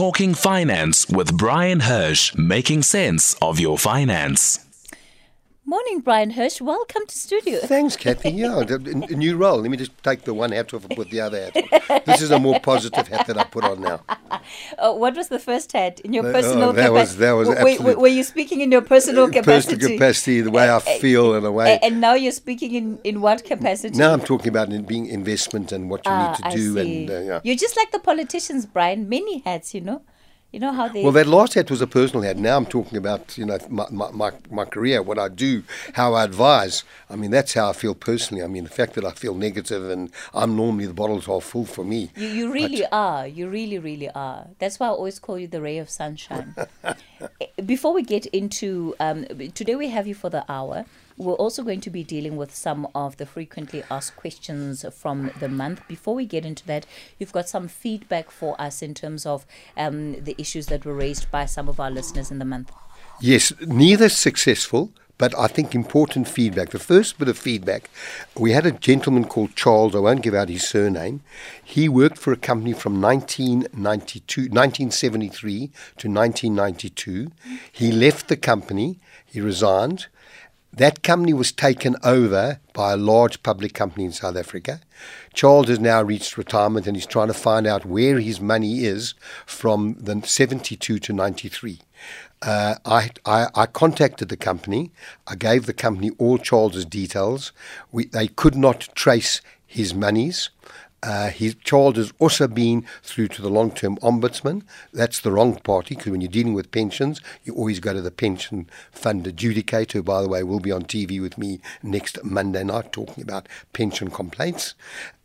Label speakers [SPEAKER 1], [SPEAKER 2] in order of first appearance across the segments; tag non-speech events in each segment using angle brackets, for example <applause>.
[SPEAKER 1] Talking Finance with Bryan Hirsch, making sense of your finance.
[SPEAKER 2] Morning, Bryan Hirsch. Welcome to studio.
[SPEAKER 3] Thanks, Kathy. <laughs> Yeah, a, a new role. Let me just take the one hat off and put the other hat on. This is a more positive hat that I put on now. <laughs>
[SPEAKER 2] Uh, what was the first hat in your
[SPEAKER 3] Uh,
[SPEAKER 2] personal
[SPEAKER 3] oh, that
[SPEAKER 2] capa-
[SPEAKER 3] was- that was
[SPEAKER 2] w- were,
[SPEAKER 3] absolute-
[SPEAKER 2] were you speaking in your personal capacity?
[SPEAKER 3] Personal capacity, the way I feel, and the way.
[SPEAKER 2] And now you're speaking in, in what capacity?
[SPEAKER 3] Now I'm talking about being investment and what you
[SPEAKER 2] Ah,
[SPEAKER 3] need to
[SPEAKER 2] I
[SPEAKER 3] do.
[SPEAKER 2] see.
[SPEAKER 3] And uh, yeah.
[SPEAKER 2] You're just like the politicians, Bryan. Many hats, you know. You know how they.
[SPEAKER 3] Well, that last hat was a personal hat. Now I'm talking about you know my, my, my, career, what I do, how I advise. I mean that's how I feel personally. I mean the fact that I feel negative and I'm normally the bottle's half full for me.
[SPEAKER 2] you, you really are. You really, really are. That's why I always call you the ray of sunshine. <laughs> Eh, Before we get into um, today, we have you for the hour. We're also going to be dealing with some of the frequently asked questions from the month. Before we get into that, you've got some feedback for us in terms of um, the issues that were raised by some of our listeners in the month.
[SPEAKER 3] Yes, neither successful, but I think important feedback. The first bit of feedback, we had a gentleman called Charles, I won't give out his surname. He worked for a company from 1992, 1973 to 1992. He left the company, he resigned. That company was taken over by a large public company in South Africa. Charles has now reached retirement and he's trying to find out where his money is from the 72 to 93. Uh, I, I, I contacted the company. I gave the company all Charles's details. We, they could not trace his monies. Uh, his Charles has also been through to the long-term ombudsman. That's the wrong party because when you're dealing with pensions, you always go to the pension fund adjudicator. Who, by the way, will be on TV with me next Monday night talking about pension complaints.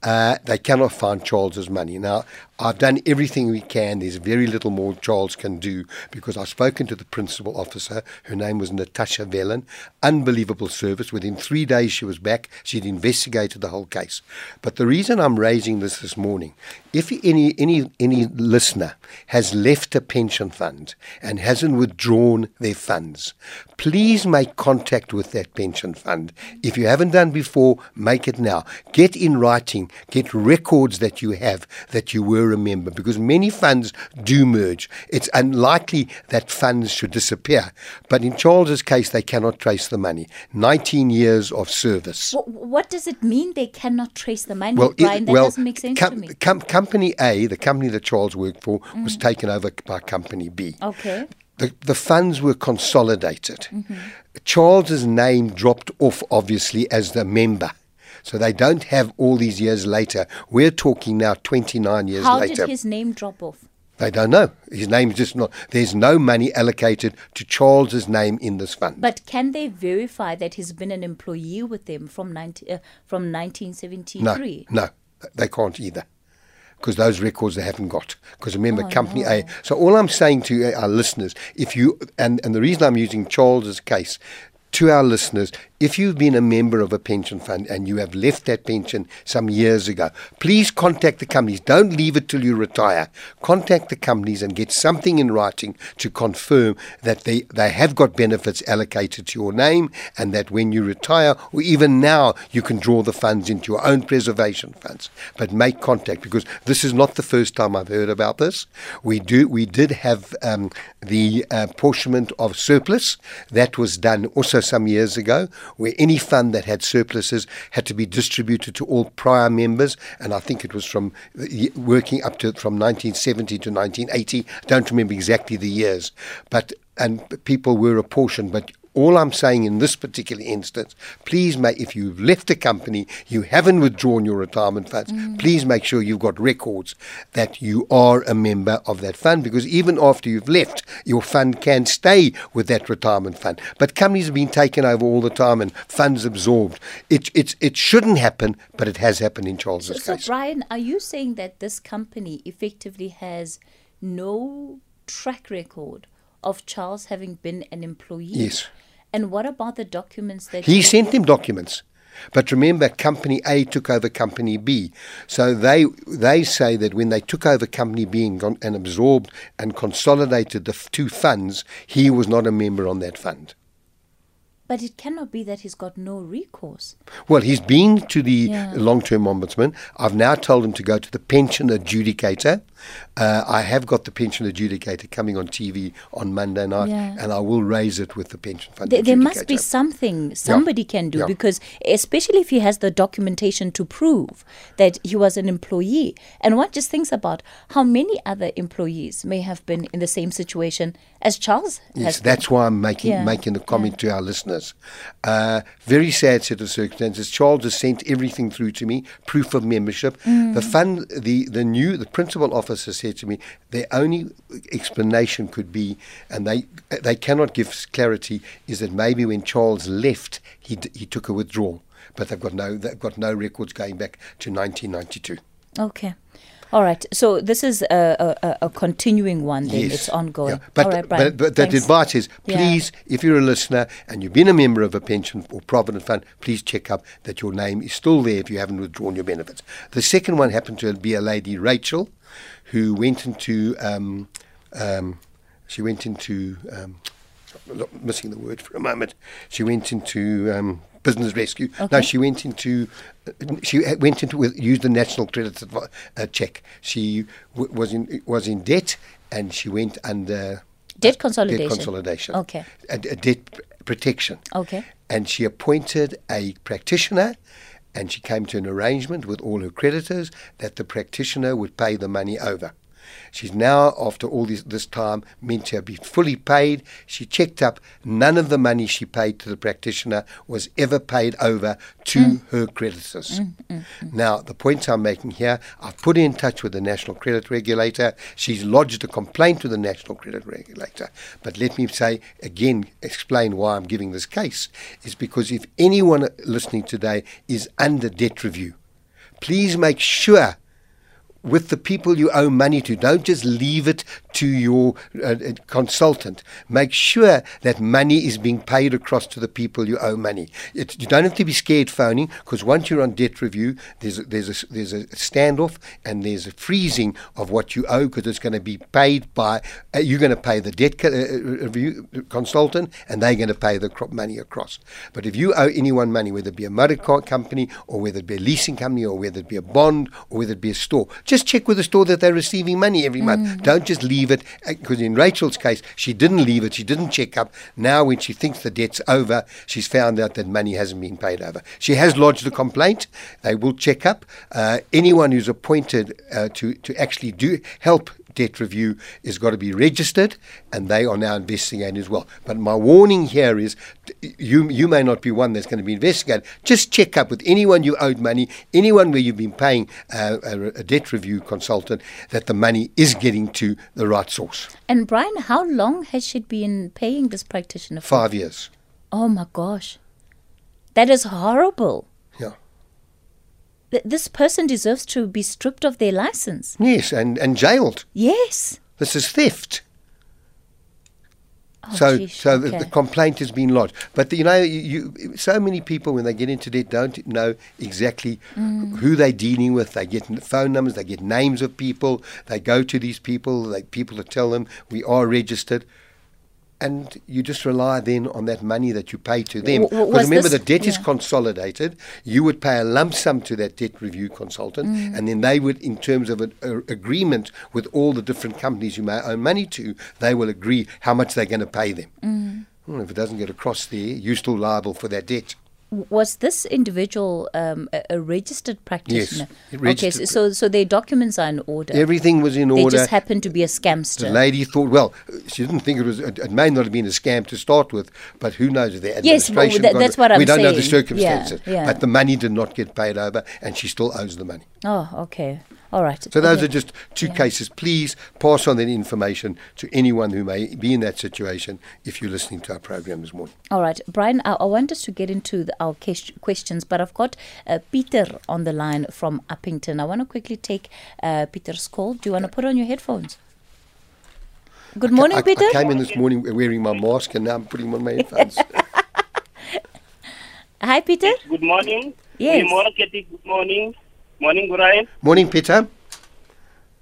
[SPEAKER 3] Uh, they cannot find Charles's money. Now, I've done everything we can. There's very little more Charles can do because I've spoken to the principal officer. Her name was Natasha Vellen. Unbelievable service. Within three days, she was back. She'd investigated the whole case. But the reason I'm raising this this morning, if any any any listener has left a pension fund and hasn't withdrawn their funds, please make contact with that pension fund. If you haven't done before, make it now. Get in writing, get records that you have that you were a member because many funds do merge. It's unlikely that funds should disappear. But in Charles's case, they cannot trace the money. 19 years of service.
[SPEAKER 2] What, what does it mean they cannot trace the money,
[SPEAKER 3] Well, it-
[SPEAKER 2] that
[SPEAKER 3] well,
[SPEAKER 2] doesn't make sense
[SPEAKER 3] com-
[SPEAKER 2] to me. Mm.
[SPEAKER 3] com- company A, the company that Charles worked for, was taken over by Company B.
[SPEAKER 2] Okay.
[SPEAKER 3] The, the funds were consolidated.
[SPEAKER 2] Mm-hmm.
[SPEAKER 3] Charles's name dropped off, obviously, as the member. So they don't have all these years later. We're talking now 29 years
[SPEAKER 2] How
[SPEAKER 3] later.
[SPEAKER 2] How did his name drop off?
[SPEAKER 3] They don't know. His name's just not. There's no money allocated to Charles's name in this fund.
[SPEAKER 2] But can they verify that he's been an employee with them from 19, uh, from 1973?
[SPEAKER 3] No, no, they can't either. Because those records they haven't got. Because remember,
[SPEAKER 2] Oh,
[SPEAKER 3] Company A. So all I'm saying to our listeners, if you and and the reason I'm using Charles's case to our listeners, if you've been a member of a pension fund and you have left that pension some years ago, please contact the companies. Don't leave it till you retire. Contact the companies and get something in writing to confirm that they, they have got benefits allocated to your name and that when you retire, or even now, you can draw the funds into your own preservation funds. But make contact because this is not the first time I've heard about this. We do we did have um, the apportionment of surplus that was done also some years ago, where any fund that had surpluses had to be distributed to all prior members, and I think it was from working up to from 1970 to 1980. I don't remember exactly the years, but and people were apportioned, but. All I'm saying in this particular instance, please make, if you've left a company, you haven't withdrawn your retirement funds, mm. please make sure you've got records that you are a member of that fund because even after you've left, your fund can stay with that retirement fund. But companies have been taken over all the time and funds absorbed. It, it, it shouldn't happen, but it has happened in
[SPEAKER 2] So,
[SPEAKER 3] Charles's
[SPEAKER 2] so
[SPEAKER 3] case.
[SPEAKER 2] Bryan, are you saying that this company effectively has no track record of Charles having been an employee?
[SPEAKER 3] Yes.
[SPEAKER 2] And what about the documents that
[SPEAKER 3] He sent them documents. But remember, Company A took over Company B. So they they say that when they took over Company B and, gon- and absorbed and consolidated the f- two funds, he was not a member on that fund.
[SPEAKER 2] But it cannot be that he's got no recourse.
[SPEAKER 3] Well, he's been to the
[SPEAKER 2] Yeah.
[SPEAKER 3] long term ombudsman. I've now told him to go to the pension adjudicator. Uh, I have got the pension adjudicator coming on TV on Monday night,
[SPEAKER 2] Yeah.
[SPEAKER 3] and I will raise it with the pension fund.
[SPEAKER 2] There, there must be something somebody can do
[SPEAKER 3] Yeah.
[SPEAKER 2] because, especially if he has the documentation to prove that he was an employee. And one just thinks about how many other employees may have been in the same situation as Charles
[SPEAKER 3] Yes,
[SPEAKER 2] has been.
[SPEAKER 3] that's why I'm making
[SPEAKER 2] Yeah,
[SPEAKER 3] making the comment to our listeners. Uh, very sad set of circumstances. Charles has sent everything through to me, proof of membership.
[SPEAKER 2] Mm.
[SPEAKER 3] The fund, the the new the principal officer said to me, their only explanation could be, and they they cannot give clarity, is that maybe when Charles left, he d- he took a withdrawal, but they've got no they've got no records going back to 1992.
[SPEAKER 2] Okay. All right. So this is a, a, a- continuing one then.
[SPEAKER 3] Yes.
[SPEAKER 2] It's ongoing.
[SPEAKER 3] Yeah. But,
[SPEAKER 2] All right, Bryan.
[SPEAKER 3] but, but that
[SPEAKER 2] Thanks.
[SPEAKER 3] advice is
[SPEAKER 2] Yeah.
[SPEAKER 3] please, if you're a listener and you've been a member of a pension or provident fund, please check up that your name is still there if you haven't withdrawn your benefits. The second one happened to be a lady, Rachel, who went into, um, um, she went into, um, I'm missing the word for a moment, she went into um, business rescue. No,
[SPEAKER 2] Okay.
[SPEAKER 3] she went into she went into with used the national credit uh, check. She w- was in was in debt and she went under
[SPEAKER 2] Debt consolidation.
[SPEAKER 3] Debt consolidation.
[SPEAKER 2] Okay.
[SPEAKER 3] A, a debt protection.
[SPEAKER 2] Okay.
[SPEAKER 3] And she appointed a practitioner. And she came to an arrangement with all her creditors that the practitioner would pay the money over. She's now, after all this, this time, meant to have been fully paid. She checked up. None of the money she paid to the practitioner was ever paid over to mm. her creditors. Mm, mm, now, the point I'm making here, I've put her in touch with the National Credit Regulator. She's lodged a complaint to the National Credit Regulator. But let me say, again, explain why I'm giving this case, is because if anyone listening today is under debt review, please make sure with the people you owe money to. Don't just leave it to your uh, uh, consultant. Make sure that money is being paid across to the people you owe money. It, you don't have to be scared phoning because once you're on debt review, there's a, there's a, there's a standoff and there's a freezing of what you owe because it's going to be paid by uh, you're going to pay the debt co- uh, uh, review consultant and they're going to pay the crop money across. But if you owe anyone money, whether it be a motor car company or whether it be a leasing company or whether it be a bond or whether it be a store, just check with the store that they're receiving money every month. Don't just leave it because in Rachel's case, she didn't leave it. She didn't check up. Now, when she thinks the debt's over, she's found out that money hasn't been paid over. She has lodged a complaint. They will check up. Uh, anyone who's appointed uh, to to actually do help debt review has got to be registered, and they are now investigating as well. But my warning here is, you you may not be one that's going to be investigated. Just check up with anyone you owed money, anyone where you've been paying uh, a, a debt review consultant, that the money is getting to the right source.
[SPEAKER 2] And Bryan, how long has she been paying this practitioner for?
[SPEAKER 3] Five years.
[SPEAKER 2] Oh my gosh. That is horrible. Th- This person deserves to be stripped of their license.
[SPEAKER 3] Yes, and, and jailed.
[SPEAKER 2] Yes.
[SPEAKER 3] This is theft.
[SPEAKER 2] Oh,
[SPEAKER 3] so, so the, the complaint has been lodged. But you know, you, you so many people when they get into debt don't know exactly
[SPEAKER 2] Mm.
[SPEAKER 3] who they're dealing with. They get phone numbers, they get names of people. They go to these people. They people to tell them we are registered. And you just rely then on that money that you pay to them.
[SPEAKER 2] W-
[SPEAKER 3] Because remember,
[SPEAKER 2] this-
[SPEAKER 3] the debt is consolidated. You would pay a lump sum to that debt review consultant,
[SPEAKER 2] Mm.
[SPEAKER 3] and then they would, in terms of an a, agreement with all the different companies you may owe money to, they will agree how much they're going to pay them.
[SPEAKER 2] Mm.
[SPEAKER 3] Well, if it doesn't get across there, you're still liable for that debt.
[SPEAKER 2] Was this individual um, a, a registered practitioner?
[SPEAKER 3] Yes, registered.
[SPEAKER 2] Okay, so, so their documents are in order.
[SPEAKER 3] Everything was in
[SPEAKER 2] they
[SPEAKER 3] order.
[SPEAKER 2] just happened to be a scamster.
[SPEAKER 3] The lady thought, well, she didn't think it was. It, it may not have been a scam to start with, but who knows if the
[SPEAKER 2] Yes, well,
[SPEAKER 3] administration.
[SPEAKER 2] that- that's what I'm saying.
[SPEAKER 3] We don't know the circumstances,
[SPEAKER 2] Yeah, yeah.
[SPEAKER 3] but the money did not get paid over, and she still owes the money.
[SPEAKER 2] oh, okay. All right.
[SPEAKER 3] So those
[SPEAKER 2] Okay.
[SPEAKER 3] are just two
[SPEAKER 2] Yeah.
[SPEAKER 3] cases. Please pass on that information to anyone who may be in that situation if you're listening to our program this morning.
[SPEAKER 2] All right, Bryan, I, I want us to get into the, our ques- questions, but I've got uh, Peter on the line from Upington. I want to quickly take uh, Peter's call. Do you want to put on your headphones? Good morning,
[SPEAKER 3] I,
[SPEAKER 2] Peter.
[SPEAKER 3] I came in this morning wearing my mask and now I'm putting on my headphones. <laughs>
[SPEAKER 2] Hi, Peter.
[SPEAKER 4] Good morning.
[SPEAKER 2] Yes.
[SPEAKER 4] Good morning, Katie. Good morning. Morning, Bryan.
[SPEAKER 3] morning, Peter.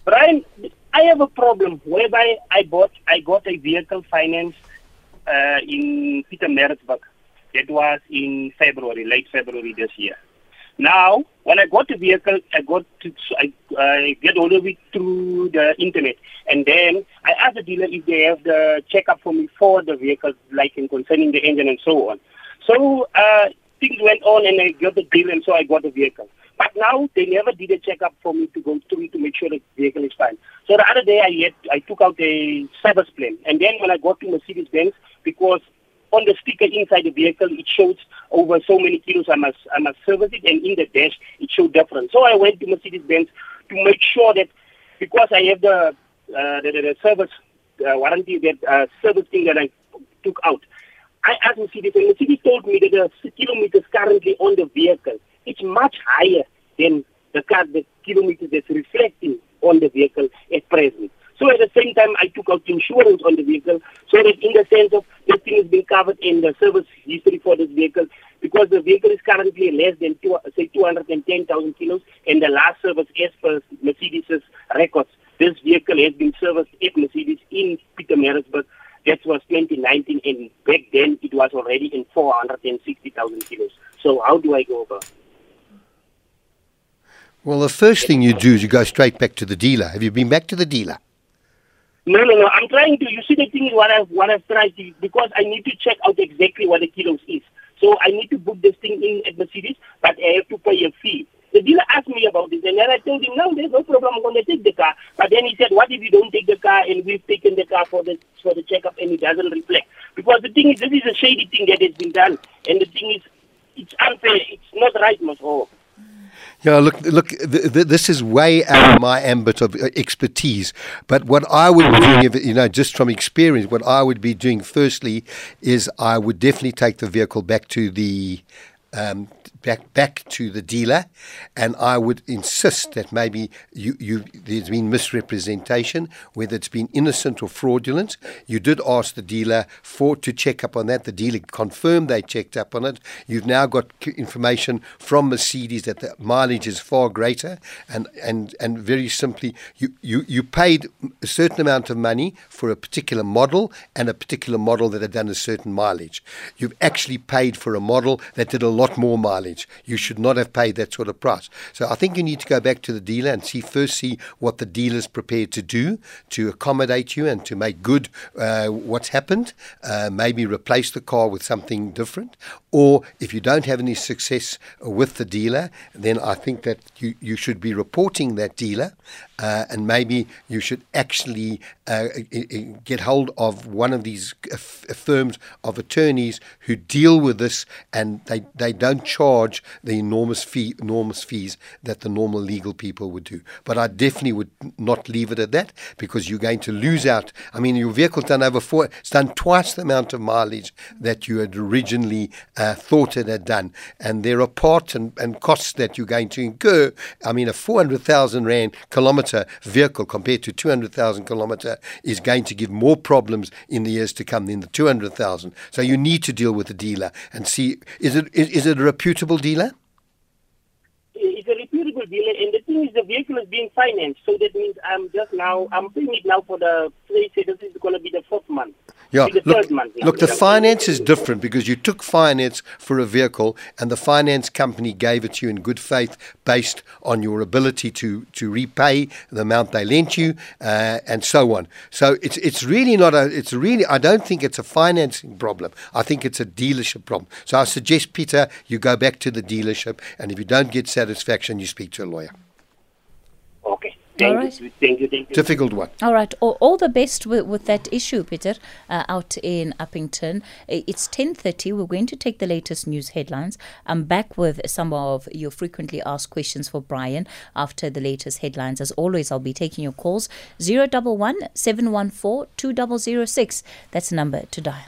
[SPEAKER 4] Bryan, I have a problem whereby I bought, I got a vehicle finance uh, in Pietermaritzburg. That was in February, late February this year. Now, when I got the vehicle, I got to, I, I get all of it through the internet, and then I asked the dealer if they have the checkup for me for the vehicle, like in concerning the engine and so on. So uh, things went on, and I got the deal, and so I got the vehicle. But now they never did a checkup for me to go through to make sure the vehicle is fine. So the other day I I took out a service plan, and then when I got to Mercedes Benz, because on the sticker inside the vehicle it shows over so many kilos I must I must service it, and in the dash it showed different. So I went to Mercedes Benz to make sure that because I have the uh, the, the, the service uh, warranty that uh, service thing that I took out. I asked Mercedes, and Mercedes told me that the kilometers currently on the vehicle it's much higher than the car, the kilometers that's reflecting on the vehicle at present. So at the same time, I took out insurance on the vehicle so that in the sense of this thing is being covered in the service history for this vehicle because the vehicle is currently less than, two, say, 210,000 kilos and the last service as per Mercedes' records. This vehicle has been serviced at Mercedes in Pietermaritzburg. That was 2019 and back then it was already in 460,000 kilos. So how do I go about it?
[SPEAKER 3] Well, the first thing you do is you go straight back to the dealer. Have you been back to the dealer?
[SPEAKER 4] No, no, no. I'm trying to. You see, the thing is what I've what I've tried to because I need to check out exactly what the kilos is. So I need to book this thing in at Mercedes, but I have to pay a fee. The dealer asked me about this, and then I told him, no, there's no problem. I'm going to take the car. But then he said, what if you don't take the car and we've taken the car for the for the checkup and it doesn't reflect? Because the thing is, this is a shady thing that has been done, and the thing is, it's unfair. It's not right, Mosho.
[SPEAKER 3] Yeah, look, look. Th- th- this is way out of my ambit of uh, expertise. But what I would be doing, if, you know, just from experience, what I would be doing firstly is I would definitely take the vehicle back to the um, back back to the dealer, and I would insist that maybe you, you there's been misrepresentation, whether it's been innocent or fraudulent. You did ask the dealer for to check up on that. The dealer confirmed they checked up on it. You've now got information from Mercedes that the mileage is far greater, and and and very simply, you you you paid a certain amount of money for a particular model and a particular model that had done a certain mileage. You've actually paid for a model that did a lot more mileage. You should not have paid that sort of price. So I think you need to go back to the dealer and see first see what the dealer is prepared to do to accommodate you and to make good uh, what's happened. Uh, maybe replace the car with something different. Or if you don't have any success with the dealer, then I think that you, you should be reporting that dealer uh, and maybe you should actually uh, get hold of one of these firms of attorneys who deal with this and they, they don't charge the enormous fee enormous fees that the normal legal people would do. But I definitely would not leave it at that because you're going to lose out. I mean, your vehicle's done over four, it's done twice the amount of mileage that you had originally uh, thought it had done. And there are parts and, and costs that you're going to incur. I mean, a 400,000 Rand kilometer vehicle compared to 200,000 kilometre is going to give more problems in the years to come than the 200,000. So you need to deal with the dealer and see is it is, is it a reputable dealer?
[SPEAKER 4] Reputable dealer, and the thing is, the vehicle is being financed, so that means I'm just now I'm paying it now for the. They say this is going to be the fourth month.
[SPEAKER 3] Yeah, look, look, the finance is different because you took finance for a vehicle and the finance company gave it to you in good faith based on your ability to, to repay the amount they lent you uh, and so on. So it's, it's really not a, it's really, I don't think it's a financing problem. I think it's a dealership problem. So I suggest, Peter, you go back to the dealership and if you don't get satisfaction, you speak to a lawyer.
[SPEAKER 4] Okay. Thank all right. you, thank you, thank you.
[SPEAKER 3] Difficult one.
[SPEAKER 2] All right. All, all the best with, with that issue, Peter, uh, out in Upington. It's 10.30. We're going to take the latest news headlines. I'm back with some of your frequently asked questions for Bryan after the latest headlines. As always, I'll be taking your calls. 011 714 2006. That's the number to dial.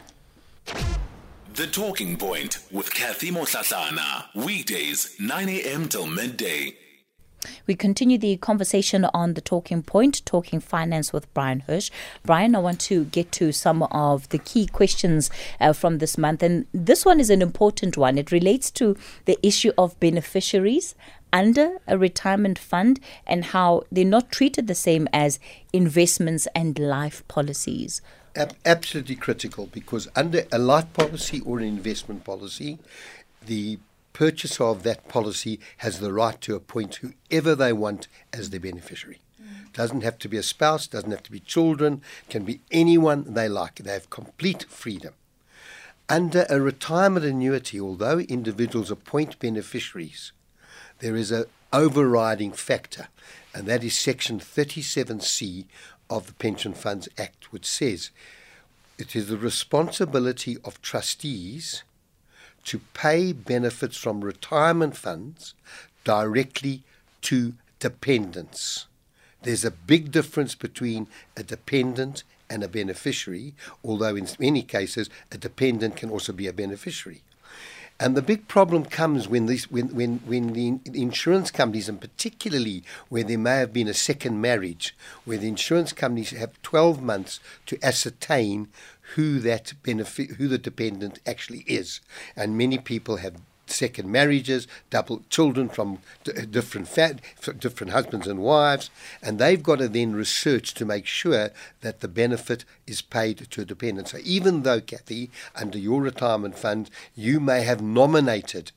[SPEAKER 1] The Talking Point with Kathy Mohlahlana. Weekdays, 9 a.m. till midday.
[SPEAKER 2] We continue the conversation on the talking point, talking finance with Bryan Hirsch. Bryan, I want to get to some of the key questions uh, from this month, and this one is an important one. It relates to the issue of beneficiaries under a retirement fund and how they're not treated the same as investments and life policies.
[SPEAKER 3] absolutely critical because under a life policy or an investment policy, the purchaser of that policy has the right to appoint whoever they want as their beneficiary. Doesn't have to be a spouse, doesn't have to be children, can be anyone they like. They have complete freedom. Under a retirement annuity, although individuals appoint beneficiaries, there is an overriding factor, and that is Section 37C of the Pension Funds Act, which says it is the responsibility of trustees to pay benefits from retirement funds directly to dependents. There's a big difference between a dependent and a beneficiary, although in many cases a dependent can also be a beneficiary. And the big problem comes when these, when, when, when the insurance companies, and particularly where there may have been a second marriage, where the insurance companies have 12 months to ascertain who that benefit, who the dependent actually is. And many people have second marriages, double children from d- different fa- different husbands and wives, and they've got to then research to make sure that the benefit is paid to a dependent. So even though, Kathy, under your retirement fund, you may have nominated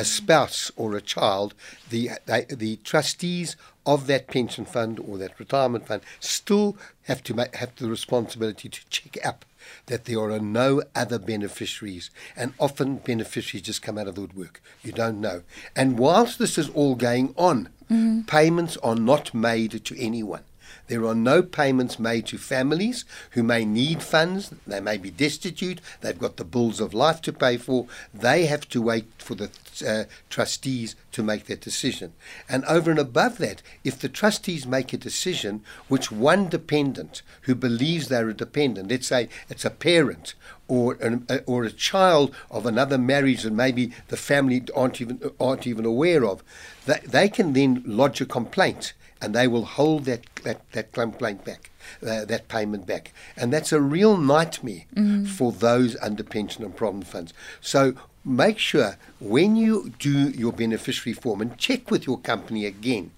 [SPEAKER 3] a spouse or a child, the they, the trustees of that pension fund or that retirement fund still have to make, have the responsibility to check up that there are no other beneficiaries, and often beneficiaries just come out of the woodwork. You don't know. And whilst this is all going on, mm. payments are not made to anyone. There are no payments made to families who may need funds. They may be destitute. They've got the bills of life to pay for. They have to wait for the uh, trustees to make that decision. And over and above that, if the trustees make a decision which one dependent who believes they're a dependent, let's say it's a parent or an, uh, or a child of another marriage that maybe the family aren't even aren't even aware of, they, they can then lodge a complaint and they will hold that, that, that complaint back, uh, that payment back. And that's a real nightmare mm. for those under pension and provident funds. So make sure when you do your beneficiary form and check with your company again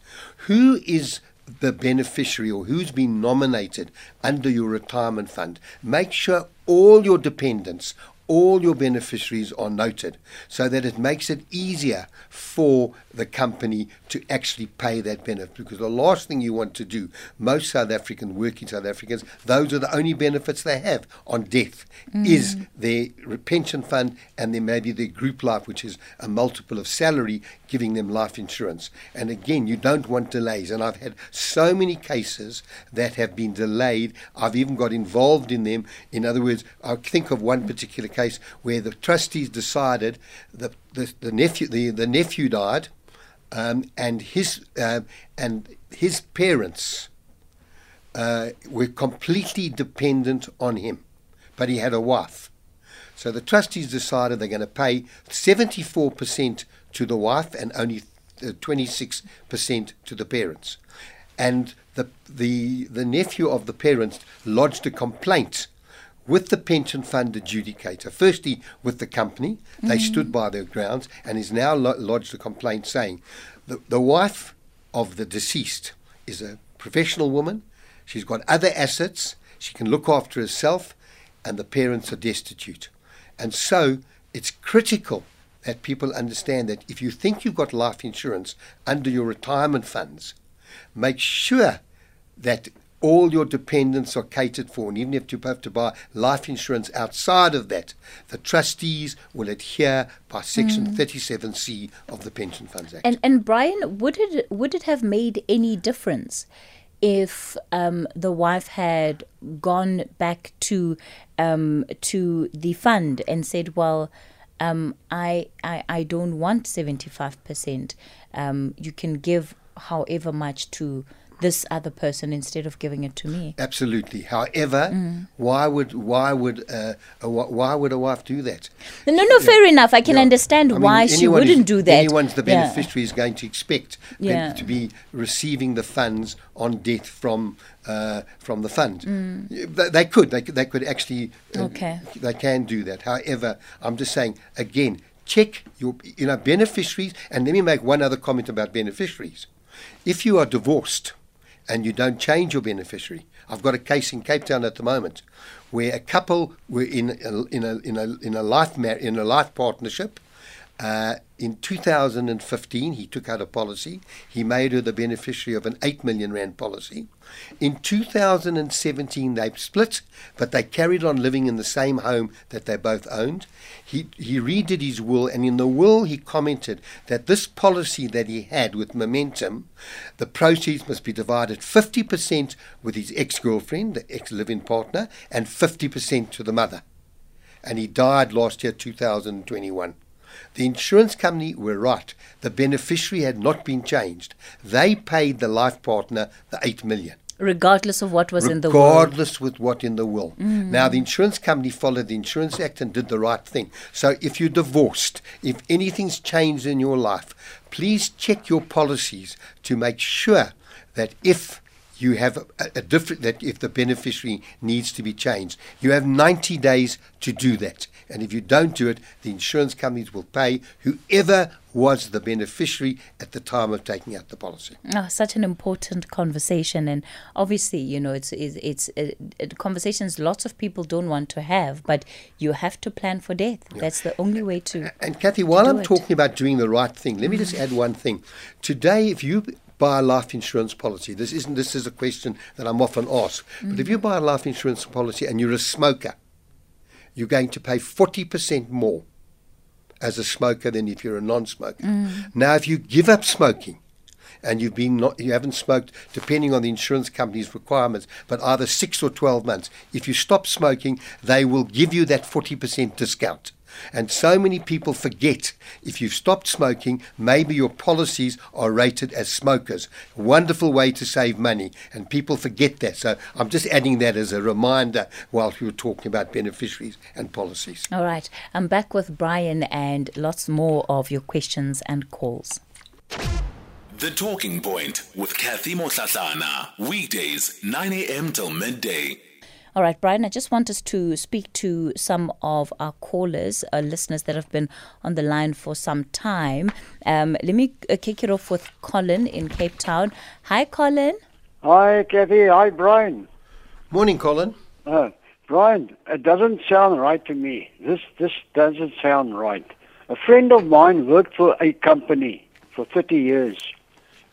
[SPEAKER 3] who is the beneficiary or who's been nominated under your retirement fund. Make sure all your dependents, all your beneficiaries are noted so that it makes it easier for the company to actually pay that benefit. Because the last thing you want to do, most South African working South Africans, those are the only benefits they have on death, mm. is their pension fund and then maybe their group life, which is a multiple of salary, giving them life insurance. And again, you don't want delays. And I've had so many cases that have been delayed. I've even got involved in them. In other words, I think of one particular case where the trustees decided that the, the nephew the, the nephew died, um, and his uh, and his parents uh, were completely dependent on him, but he had a wife. So the trustees decided they're going to pay 74% to the wife and only 26% uh, to the parents. And the, the, the nephew of the parents lodged a complaint with the pension fund adjudicator. Firstly, with the company, they mm stood by their grounds and is now lodged a complaint saying the, the wife of the deceased is a professional woman. She's got other assets. She can look after herself, and the parents are destitute. And so it's critical that people understand that if you think you've got life insurance under your retirement funds, make sure that all your dependents are catered for. And even if you have to buy life insurance outside of that, the trustees will adhere by Section mm. 37C of the Pension Funds Act.
[SPEAKER 2] And, and Bryan, would it, would it have made any difference? if um, the wife had gone back to um, to the fund and said, "Well, um, I, I, I don't want 75%. Um, you can give however much to this other person instead of giving it to me.
[SPEAKER 3] Absolutely. However, mm. why would why would uh, a, why would a wife do that?
[SPEAKER 2] No, no, fair enough. I can yeah. understand I mean, why she wouldn't
[SPEAKER 3] is,
[SPEAKER 2] do that.
[SPEAKER 3] Anyone's the beneficiary yeah. is going to expect to be receiving the funds on death from uh, from the fund. Mm. They, they, could. They, they could actually.
[SPEAKER 2] Uh, okay.
[SPEAKER 3] They can do that. However, I'm just saying again. Check your, you know, beneficiaries, and let me make one other comment about beneficiaries. If you are divorced, and you don't change your beneficiary. I've got a case in Cape Town at the moment where a couple were in a, in a, in a, in a life mar- in a life partnership. Uh, in 2015, he took out a policy. He made her the beneficiary of an 8 million rand policy. In 2017, they split, but they carried on living in the same home that they both owned. He, he redid his will, and in the will, he commented that this policy that he had with Momentum, the proceeds must be divided 50% with his ex girlfriend, the ex living partner, and 50% to the mother. And he died last year, 2021. The insurance company were right. The beneficiary had not been changed. They paid the life partner the 8 million.
[SPEAKER 2] Regardless of what was in the will.
[SPEAKER 3] Regardless with what in the will. Now the insurance company followed the Insurance Act and did the right thing. So if you're divorced, if anything's changed in your life, please check your policies to make sure that if you have a, a different that if the beneficiary needs to be changed, you have 90 days to do that. And if you don't do it, the insurance companies will pay whoever was the beneficiary at the time of taking out the policy.
[SPEAKER 2] Oh, such an important conversation, and obviously, you know, it's it's, it's uh, conversations lots of people don't want to have, but you have to plan for death. That's the only way to.
[SPEAKER 3] And Kathy, while I'm
[SPEAKER 2] it.
[SPEAKER 3] talking about doing the right thing, let me just add one thing. Today, if you buy a life insurance policy, this isn't this is a question that I'm often asked, but if you buy a life insurance policy and you're a smoker, you're going to pay 40% more as a smoker than if you're a non-smoker. Mm. Now, if you give up smoking and you've been not, you haven't smoked, depending on the insurance company's requirements, but either six or 12 months, if you stop smoking, they will give you that 40% discount. And so many people forget if you've stopped smoking, maybe your policies are rated as smokers. Wonderful way to save money, and people forget that. So I'm just adding that as a reminder while we're talking about beneficiaries and policies.
[SPEAKER 2] All right, I'm back with Bryan and lots more of your questions and calls.
[SPEAKER 1] The Talking Point with Kathy Mohlahlana. Weekdays, 9 a.m. till midday.
[SPEAKER 2] All right, Bryan, I just want us to speak to some of our callers, uh, listeners that have been on the line for some time. Um, let me uh, kick it off with Colin in Cape Town. Hi, Colin.
[SPEAKER 5] Hi, Kathy. Hi, Bryan.
[SPEAKER 3] Morning, Colin.
[SPEAKER 5] Uh, Bryan, it doesn't sound right to me. This this doesn't sound right. A friend of mine worked for a company for 30 years,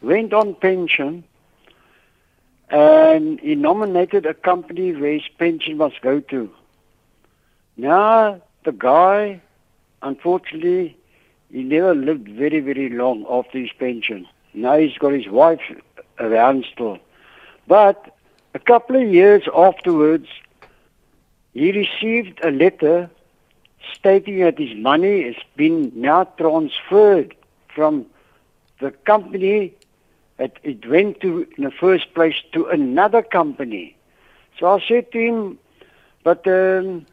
[SPEAKER 5] went on pension, and he nominated a company where his pension must go to. Now, the guy, unfortunately, he never lived very, very long after his pension. Now he's got his wife around still. But a couple of years afterwards, he received a letter stating that his money has been now transferred from the company that it went to in the first place to another company. So I said to him, but um,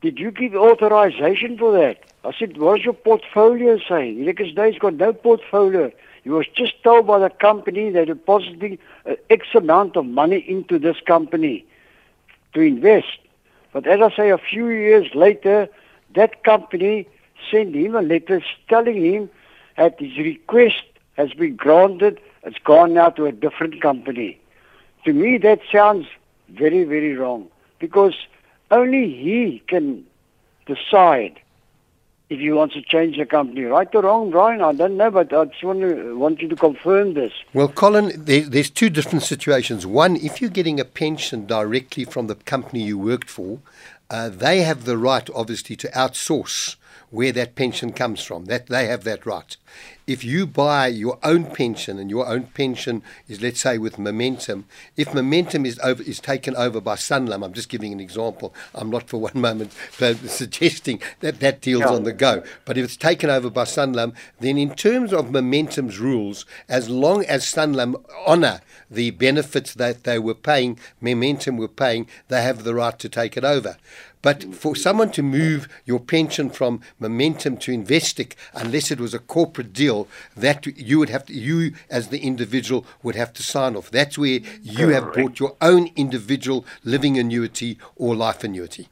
[SPEAKER 5] did you give authorization for that? I said, what's your portfolio saying? No, he's got no portfolio. He was just told by the company they're depositing uh, X amount of money into this company to invest. But as I say, a few years later, that company sent him a letter telling him that his request has been granted. It's gone now to a different company. To me, that sounds very, very wrong because only he can decide if he wants to change the company. Right or wrong, Bryan? I don't know, but I just want, to, want you to confirm this.
[SPEAKER 3] Well, Colin, there, there's two different situations. One, if you're getting a pension directly from the company you worked for, uh, they have the right, obviously, to outsource where that pension comes from. That they have that right. If you buy your own pension and your own pension is, let's say, with Momentum, if Momentum is over is taken over by Sanlam, I'm just giving an example. I'm not for <laughs> one moment suggesting that that deal's
[SPEAKER 5] Yeah.
[SPEAKER 3] on the go. But if it's taken over by Sanlam, then in terms of Momentum's rules, as long as Sanlam honour the benefits that they were paying, Momentum were paying, they have the right to take it over. But for someone to move your pension from Momentum to Investec, unless it was a corporate deal, that you would have to, you as the individual would have to sign off. That's where you have bought your own individual living annuity or life annuity.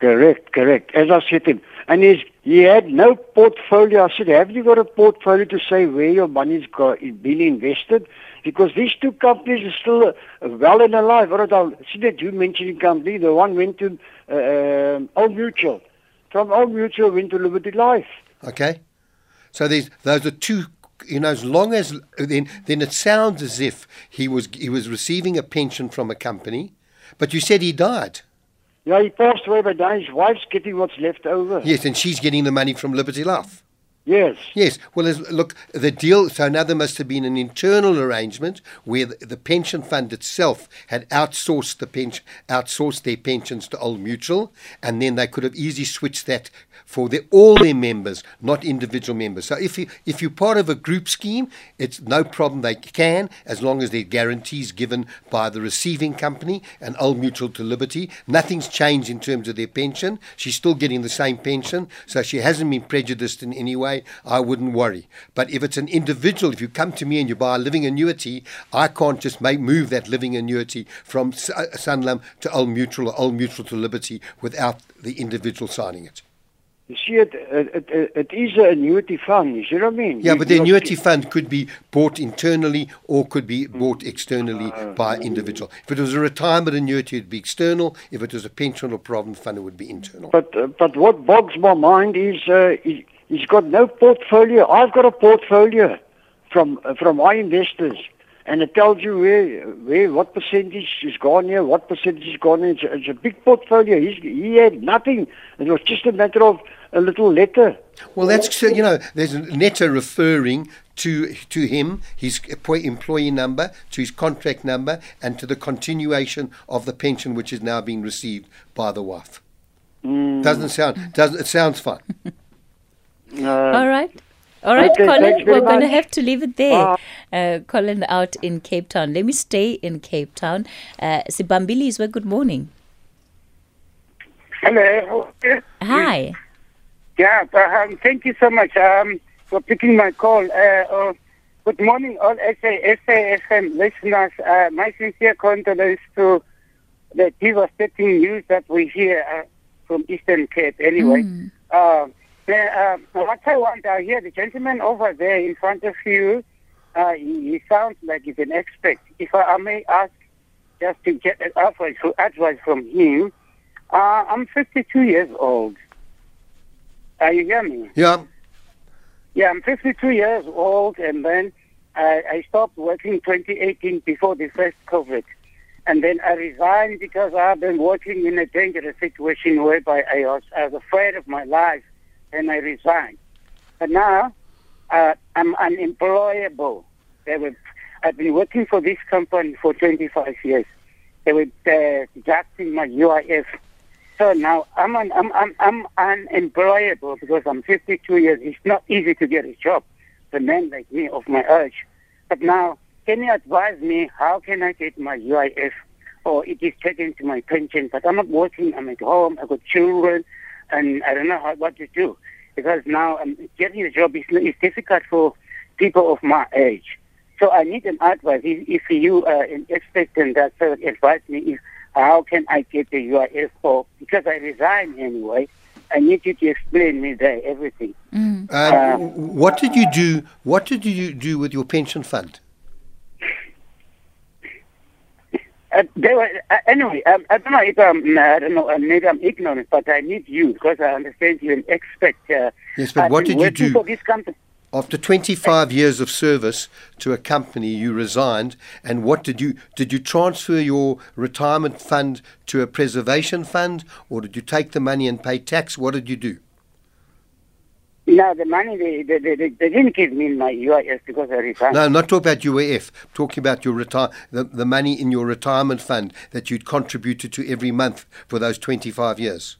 [SPEAKER 5] Correct, correct. As I said to him, and he's, he had no portfolio. I said, have you got a portfolio to say where your money's got, been invested? Because these two companies are still uh, well and alive. I'll see that you mentioned company. The one went to uh, Old Mutual. From Old Mutual went to Liberty Life.
[SPEAKER 3] Okay? So there's those are two. You know, as long as then then it sounds as if he was he was receiving a pension from a company, but you said he died.
[SPEAKER 5] Yeah, he passed away, but now his wife's getting what's left over.
[SPEAKER 3] Yes, and she's getting the money from Liberty Life.
[SPEAKER 5] Yes.
[SPEAKER 3] Yes. Well, look, the deal. So now there must have been an internal arrangement where the, the pension fund itself had outsourced the pension, outsourced their pensions to Old Mutual, and then they could have easily switched that for all their members, not individual members. So if you if you're part of a group scheme, it's no problem. They can as long as there are guarantees given by the receiving company and Old Mutual to Liberty. Nothing's changed in terms of their pension. She's still getting the same pension, so she hasn't been prejudiced in any way. I wouldn't worry. But if it's an individual, if you come to me and you buy a living annuity, I can't just make move that living annuity from S- uh, to Old Mutual or Old Mutual to Liberty without the individual signing it.
[SPEAKER 5] You see, it, it, it, it is an annuity fund. You see what I mean?
[SPEAKER 3] Yeah,
[SPEAKER 5] You-
[SPEAKER 3] but the annuity fund could be bought internally or could be bought externally by individual. If it was a retirement annuity, it'd be external. If it was a pension or provident fund, it would be internal.
[SPEAKER 5] But uh, but what bogs my mind is uh, he, he's got no portfolio. I've got a portfolio from uh, from my investors, and it tells you where where what percentage is gone here, what percentage is gone. Here. It's, a, it's a big portfolio. He's, he had nothing. It was just a matter of a little letter.
[SPEAKER 3] Well, that's so, you know, there's a letter referring to to him, his employee number, to his contract number, and to the continuation of the pension which is now being received by the wife. Doesn't sound doesn't it sounds fine. <laughs>
[SPEAKER 5] Uh,
[SPEAKER 2] All right. All right,
[SPEAKER 5] Okay,
[SPEAKER 2] Colin, we're going to have to leave it there. Uh, Colin out in Cape Town. Let me stay in Cape Town. Uh, Sibambili Izwe, good morning.
[SPEAKER 6] Hello.
[SPEAKER 2] Hi.
[SPEAKER 6] Yeah, um, thank you so much um, for picking my call. Uh, uh, good morning, all SA, SAFM listeners. Uh, my sincere condolences to the devastating news that we hear uh, from Eastern Cape. Anyway, uh, yeah, uh, what I want, I hear the gentleman over there in front of you. Uh, he, he sounds like he's an expert. If I, I may ask, just to get advice, advice from him. Uh, I'm 52 years old. Are you hear me?
[SPEAKER 3] Yeah.
[SPEAKER 6] Yeah, I'm 52 years old, and then I, I stopped working 2018 before the first COVID. And then I resigned because I've been working in a dangerous situation whereby I was, I was afraid of my life, and I resigned. But now uh, I'm unemployable. They were, I've been working for this company for 25 years. They were uh, deducting my UIF. So now I'm, un, I'm, I'm, I'm unemployable because I'm 52 years. It's not easy to get a job for men like me of my age. But now, can you advise me how can I get my UIF or it is taken to my pension? But I'm not working. I'm at home. I've got children, and I don't know how, what to do because now um, getting a job is, is difficult for people of my age. So I need an advice. If, if you are an expert in that, so advise me if how can I get the UIF for because I resign anyway. I need you to explain me there everything.
[SPEAKER 3] Uh, what did you do? What did you do with your pension fund?
[SPEAKER 6] Uh, they were, uh, anyway, um, I don't know if I'm, uh, I don't know, uh, maybe I'm ignorant, but I need you because I understand you're an expert. Uh,
[SPEAKER 3] Yes, but
[SPEAKER 6] I've
[SPEAKER 3] what did you do?
[SPEAKER 6] For this company.
[SPEAKER 3] After 25 years of service to a company, you resigned, and what did you did you transfer your retirement fund to a preservation fund, or did you take the money and pay tax? What did you do?
[SPEAKER 6] Now the money they, they, they, they didn't give me my UIF because I resigned.
[SPEAKER 3] No, I'm not talking about UIF. I'm talking about your retire the, the money in your retirement fund that you'd contributed to every month for those 25 years.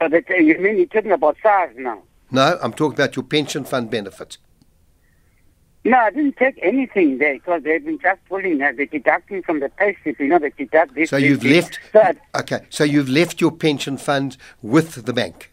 [SPEAKER 6] Uh, but, uh, you mean you're talking about SARS now?
[SPEAKER 3] No, I'm talking about your pension fund benefit.
[SPEAKER 6] No, I didn't take anything there because they've been just pulling, uh, they're deducting from the pay slip, you know, they deduct this.
[SPEAKER 3] So you've
[SPEAKER 6] this.
[SPEAKER 3] left.
[SPEAKER 6] So
[SPEAKER 3] Okay, so you've left your pension fund with the bank.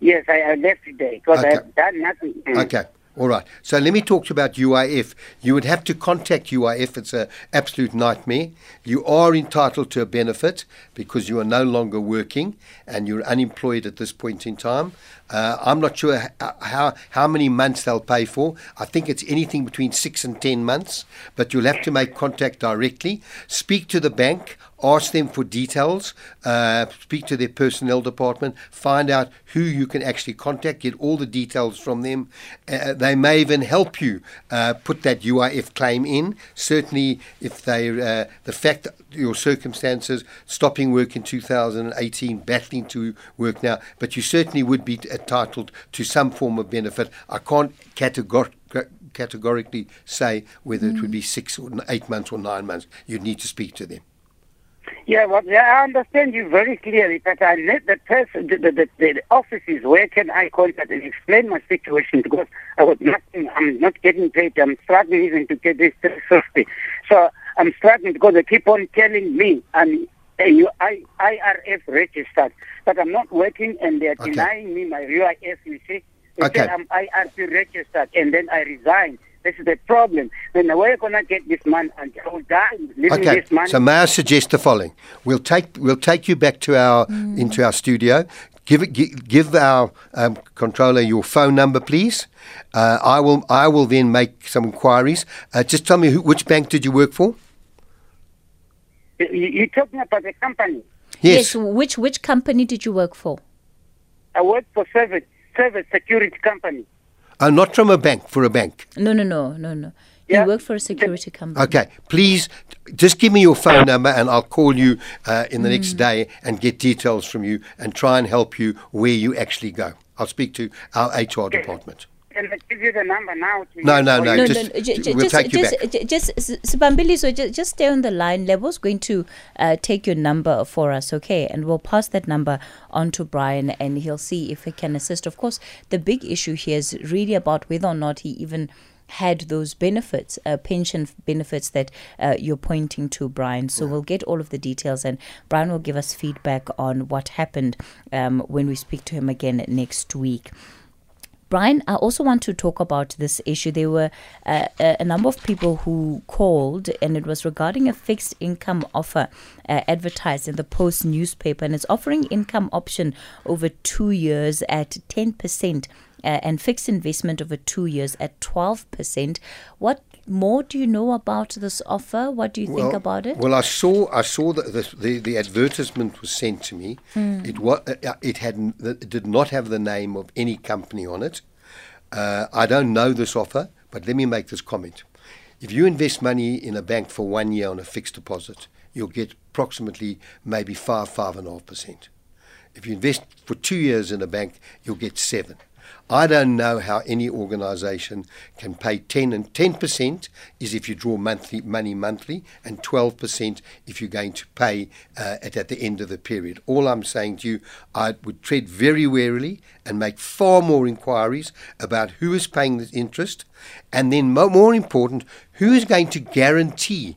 [SPEAKER 6] Yes, I, I left today because
[SPEAKER 3] Okay.
[SPEAKER 6] I've done nothing. Mm.
[SPEAKER 3] Okay. All right. So let me talk to you about UIF. You would have to contact UIF. It's an absolute nightmare. You are entitled to a benefit because you are no longer working and you're unemployed at this point in time. Uh, I'm not sure how how many months they'll pay for. I think it's anything between six and ten months. But you'll have to make contact directly. Speak to the bank. Ask them for details, uh, speak to their personnel department, find out who you can actually contact, get all the details from them. Uh, they may even help you uh, put that UIF claim in. Certainly, if they uh, the fact that your circumstances, stopping work in 2018, battling to work now, but you certainly would be entitled to some form of benefit. I can't categor- categorically say whether it would be six or eight months or nine months. You'd need to speak to them.
[SPEAKER 6] Yeah, well, yeah, I understand you very clearly, but I need the person, the, the, the, offices, where can I contact and explain my situation because I was nothing, I'm not getting paid, I'm struggling even to get this <laughs> 350. So I'm struggling because they keep on telling me I'm a U- I, IRF registered, but I'm not working and they're
[SPEAKER 3] Okay.
[SPEAKER 6] denying me my UIF, you see. They
[SPEAKER 3] Okay.
[SPEAKER 6] I'm IRP registered and then I resign. This is the problem. Then where are you going to get this money? And I will die
[SPEAKER 3] Okay,
[SPEAKER 6] this money.
[SPEAKER 3] so may I suggest the following? We'll take we'll take you back to our into our studio. Give it, give, give our um, controller your phone number, please. Uh, I will I will then make some inquiries. Uh, just tell me who, which bank did you work for?
[SPEAKER 6] You- You're talking about the company.
[SPEAKER 3] Yes.
[SPEAKER 2] Which which company did you work for?
[SPEAKER 6] I worked for service service security company.
[SPEAKER 3] Oh, not from a bank. For a bank.
[SPEAKER 2] No, no, no, no, no.
[SPEAKER 6] Yeah.
[SPEAKER 2] You work for a security company.
[SPEAKER 3] Okay, please just give me your phone number and I'll call you uh, in the next day and get details from you and try and help you where you actually go. I'll speak to our HR department.
[SPEAKER 6] Can I give you the number now? To
[SPEAKER 3] No, no, no,
[SPEAKER 2] No,
[SPEAKER 3] just-
[SPEAKER 2] no, ju- ju-
[SPEAKER 3] we'll
[SPEAKER 2] just,
[SPEAKER 3] take you
[SPEAKER 2] just,
[SPEAKER 3] back.
[SPEAKER 2] ju- just, S- Sibambili, so just, just stay on the line. Lebo's going to uh, take your number for us, okay? And we'll pass that number on to Bryan and he'll see if he can assist. Of course, the big issue here is really about whether or not he even had those benefits, uh, pension benefits that uh, you're pointing to, Bryan. So we'll get all of the details and Bryan will give us feedback on what happened um, when we speak to him again next week. Bryan, I also want to talk about this issue. There were uh, a number of people who called, and it was regarding a fixed income offer uh, advertised in the Post newspaper, and it's offering income option over two years at 10%. Uh, and fixed investment over two years at 12%. What more do you know about this offer? What do you think about it?
[SPEAKER 3] Well, I saw I saw that the, the the advertisement was sent to me.
[SPEAKER 2] Hmm.
[SPEAKER 3] It was it had it did not have the name of any company on it. Uh, I don't know this offer, but let me make this comment. If you invest money in a bank for one year on a fixed deposit, you'll get approximately maybe five five and a half percent. If you invest for two years in a bank, you'll get seven. I don't know how any organisation can pay 10 and 10% is if you draw monthly money monthly and 12% if you're going to pay uh, it at the end of the period. All I'm saying to you, I would tread very warily and make far more inquiries about who is paying the interest and then mo- more important, who is going to guarantee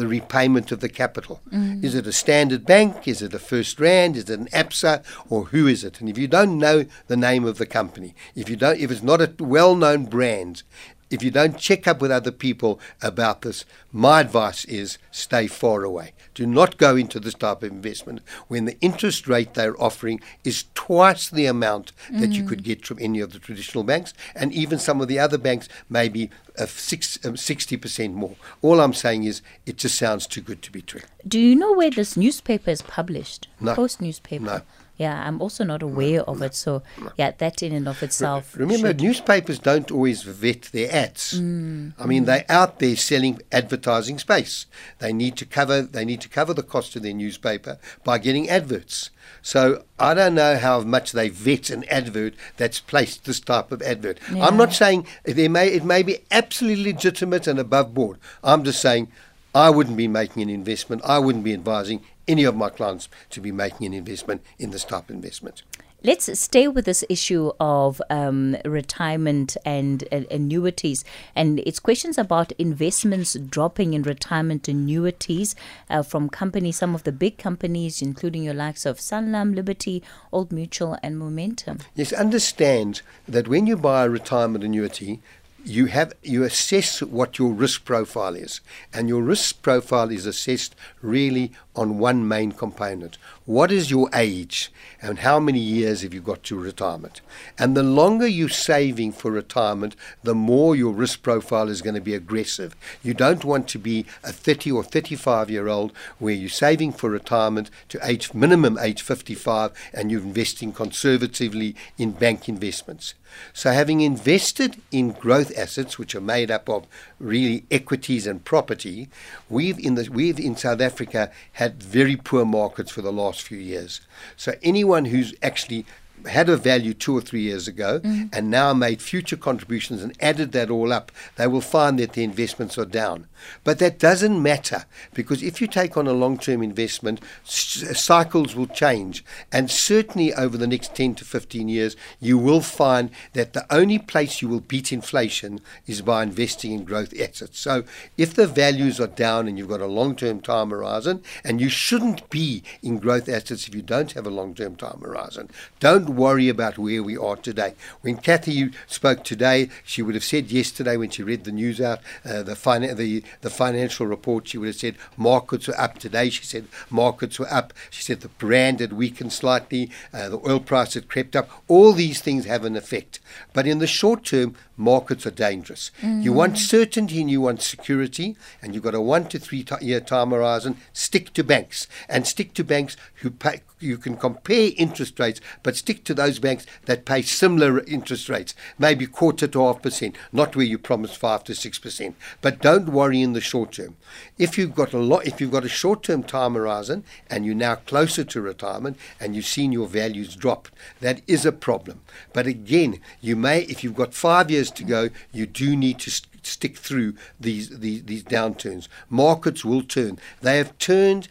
[SPEAKER 3] the repayment of the capital. Is it a standard bank? Is it a First Rand? Is it an ABSA? Or who is it? And if you don't know the name of the company, if you don't, if it's not a well-known brand, if you don't check up with other people about this, my advice is stay far away. Do not go into this type of investment when the interest rate they're offering is twice the amount that you could get from any of the traditional banks, and even some of the other banks maybe uh, six, um, 60% more. All I'm saying is it just sounds too good to be true.
[SPEAKER 2] Do you know where this newspaper is published?
[SPEAKER 3] No.
[SPEAKER 2] Post newspaper.
[SPEAKER 3] No.
[SPEAKER 2] Yeah, I'm also not mm-hmm. aware of it. So, mm-hmm. yeah, that in and of itself.
[SPEAKER 3] Remember,
[SPEAKER 2] should-
[SPEAKER 3] newspapers don't always vet their ads. Mm, I mean, mm. they're out there selling advertising space. They need to cover. They need to cover the cost of their newspaper by getting adverts. So I don't know how much they vet an advert that's placed this type of advert. I'm not saying there may it may be absolutely legitimate and above board. I'm just saying I wouldn't be making an investment. I wouldn't be advising any of my clients to be making an investment in this type of investment.
[SPEAKER 2] Let's stay with this issue of um, retirement and uh, annuities. And it's questions about investments dropping in retirement annuities uh, from companies, some of the big companies, including your likes of Sanlam, Liberty, Old Mutual, and Momentum.
[SPEAKER 3] Yes, understand that when you buy a retirement annuity, you have you assess what your risk profile is, and your risk profile is assessed really on one main component. What is your age and how many years have you got to retirement? And the longer you're saving for retirement, the more your risk profile is going to be aggressive. You don't want to be a 30 or 35 year old where you're saving for retirement to age minimum age 55 and you're investing conservatively in bank investments. So, having invested in growth assets, which are made up of really equities and property, we've in the we've in South Africa had very poor markets for the last few years. So, anyone who's actually had a value two or three years ago mm. and now made future contributions and added that all up, they will find that the investments are down. But that doesn't matter because if you take on a long term investment, c- cycles will change. And certainly over the next 10 to 15 years, you will find that the only place you will beat inflation is by investing in growth assets. So if the values are down and you've got a long term time horizon, and you shouldn't be in growth assets if you don't have a long term time horizon, don't worry about where we are today. When Kathy spoke today, she would have said yesterday when she read the news out, uh, the, fin- the the financial report, she would have said markets were up today. She said markets were up. She said the rand had weakened slightly, uh, the oil price had crept up. All these things have an effect. But in the short term, markets are dangerous. Mm. You want certainty and you want security, and you've got a one to three t- year time horizon. Stick to banks and stick to banks who pay. You can compare interest rates, but stick to those banks that pay similar interest rates, maybe quarter to half percent, not where you promised five to six percent. But don't worry in the short term. If you've got a lot, if you've got a short term time horizon and you're now closer to retirement and you've seen your values drop, that is a problem. But again, you may, if you've got five years to go, you do need to st- stick through these, these, these downturns. Markets will turn. They have turned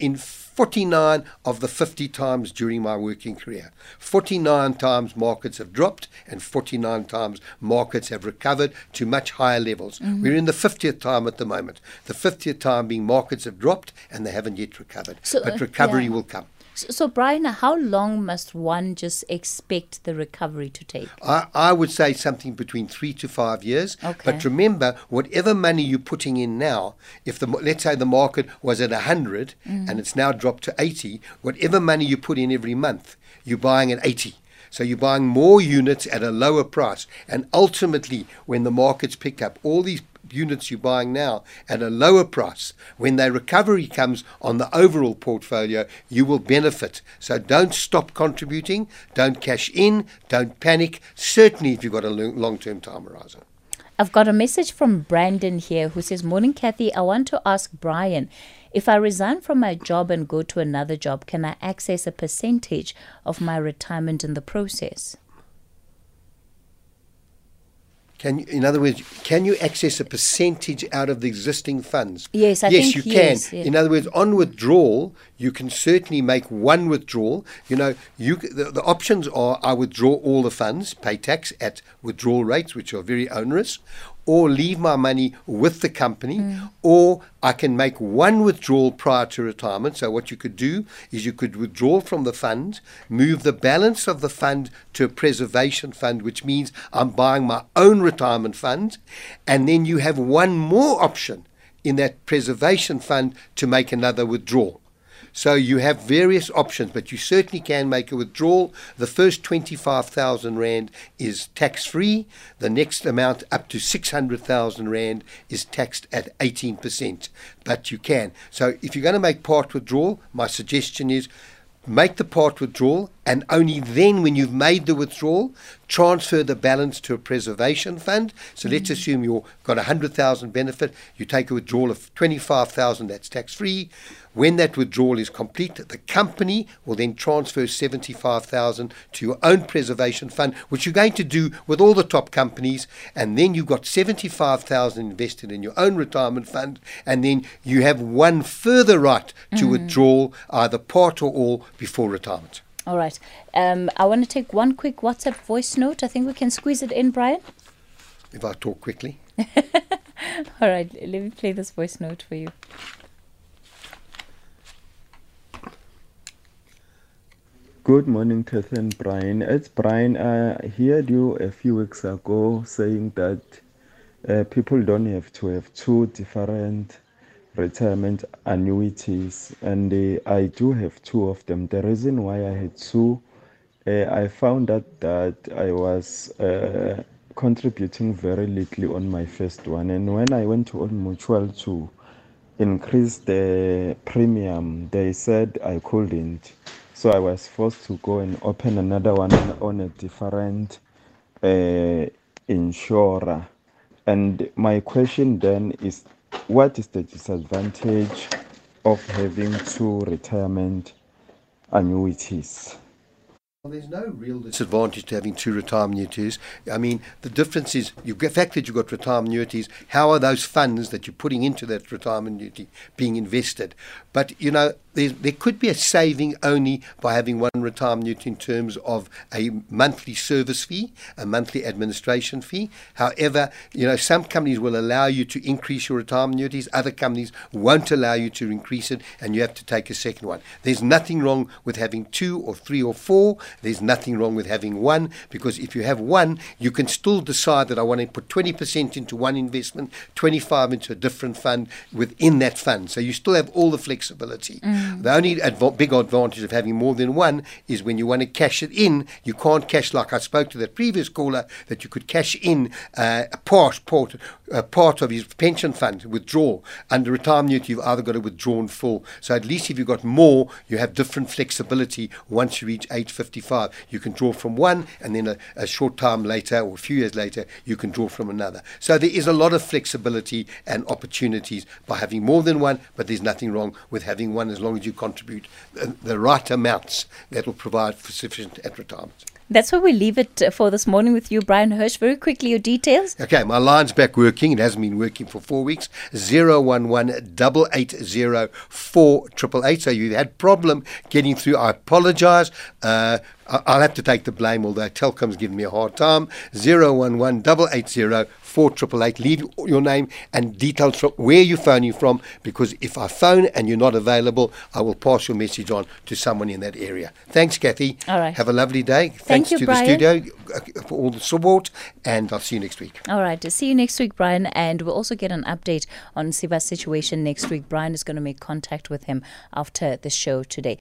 [SPEAKER 3] in 49 of the 50 times during my working career. 49 times markets have dropped, and 49 times markets have recovered to much higher levels. Mm-hmm. We're in the 50th time at the moment. The 50th time being markets have dropped and they haven't yet recovered. So, but recovery yeah. will come.
[SPEAKER 2] So, Bryan, how long must one just expect the recovery to take?
[SPEAKER 3] I, I would say something between three to five years. Okay. But remember, whatever money you're putting in now, if the let's say the market was at 100 mm. and it's now dropped to 80, whatever money you put in every month, you're buying at 80. So you're buying more units at a lower price. And ultimately, when the markets pick up, all these units you're buying now at a lower price, when their recovery comes on the overall portfolio, you will benefit. So don't stop contributing, don't cash in, don't panic, certainly if you've got a long term time horizon.
[SPEAKER 2] I've got a message from Brandon here who says, Morning, Kathy. I want to ask Bryan if I resign from my job and go to another job, can I access a percentage of my retirement in the process?
[SPEAKER 3] Can you, in other words, can you access a percentage out of the existing funds?
[SPEAKER 2] Yes, I
[SPEAKER 3] yes,
[SPEAKER 2] think
[SPEAKER 3] you can. In other words, on withdrawal, you can certainly make one withdrawal. You know, you the, the options are: I withdraw all the funds, pay tax at withdrawal rates, which are very onerous, or leave my money with the company, mm. or I can make one withdrawal prior to retirement. So, what you could do is you could withdraw from the fund, move the balance of the fund to a preservation fund, which means I'm buying my own retirement fund, and then you have one more option in that preservation fund to make another withdrawal. So you have various options, but you certainly can make a withdrawal. The first 25,000 Rand is tax free. The next amount up to 600,000 Rand is taxed at 18%. But you can. So if you're going to make part withdrawal, my suggestion is make the part withdrawal, and only then, when you've made the withdrawal, transfer the balance to a preservation fund. So mm-hmm. let's mm. assume you've got a 100,000 benefit, you take a withdrawal of 25,000, that's tax free. When that withdrawal is complete, the company will then transfer 75,000 to your own preservation fund, which you're going to do with all the top companies, and then you've got 75,000 invested in your own retirement fund, and then you have one further right to mm. withdraw either part or all before retirement.
[SPEAKER 2] All right. Um, I want to take one quick WhatsApp voice note. I think we can squeeze it in, Bryan.
[SPEAKER 3] If I talk quickly. <laughs>
[SPEAKER 2] All right. Let me play this voice note for you.
[SPEAKER 7] Good morning, Kath and Bryan. It's Brian. I heard you a few weeks ago saying that uh, people don't have to have two different retirement annuities, and uh, I do have two of them. The reason why I had two, uh, I found out that I was uh, contributing very little on my first one, and when I went to Old Mutual to increase the premium, they said I couldn't. So I was forced to go and open another one on a different uh, insurer. And my question then is what is the disadvantage of having two retirement annuities?
[SPEAKER 3] Well, there's no real disadvantage to having two retirement annuities. I mean, the difference is you the fact that you've got retirement annuities, how are those funds that you're putting into that retirement annuity being invested? But, you know, there, could be a saving only by having one retirement in terms of a monthly service fee, a monthly administration fee. However, you know, some companies will allow you to increase your retirement annuities, other companies won't allow you to increase it, and you have to take a second one. There's nothing wrong with having two or three or four. There's nothing wrong with having one, because if you have one, you can still decide that I want to put 20% into one investment, 25 into a different fund within that fund. So you still have all the flexibility. The only adv- big advantage of having more than one is when you want to cash it in, you can't cash like I spoke to that previous caller that you could cash in uh, a part, part, a part of his pension fund, withdraw. Under retirement you've either got to withdraw in full. So at least if you've got more, you have different flexibility once you reach age 55. You can draw from one, and then a, a short time later or a few years later, you can draw from another. So there is a lot of flexibility and opportunities by having more than one, but there's nothing wrong with having one as long as you contribute the, the right amounts that will provide for sufficient at retirement.
[SPEAKER 2] That's where we leave it uh, for this morning with you, Bryan Hirsch. Very quickly, your details.
[SPEAKER 3] Okay, my line's back working. It hasn't been working for four weeks. 011 880 4888. So you had problem getting through. I apologise. Uh, I'll have to take the blame, although Telkom's given me a hard time. 011 880 4888. Leave your name and details from where you're phoning from, because if I phone and you're not available, I will pass your message on to someone in that area. Thanks, Kathy.
[SPEAKER 2] All right.
[SPEAKER 3] Have a lovely day. Thanks
[SPEAKER 2] you,
[SPEAKER 3] to
[SPEAKER 2] Bryan.
[SPEAKER 3] the studio uh, for all the support, and I'll see you next week.
[SPEAKER 2] All right. See you next week, Bryan. And we'll also get an update on Siva's situation next week. Bryan is going to make contact with him after the show today.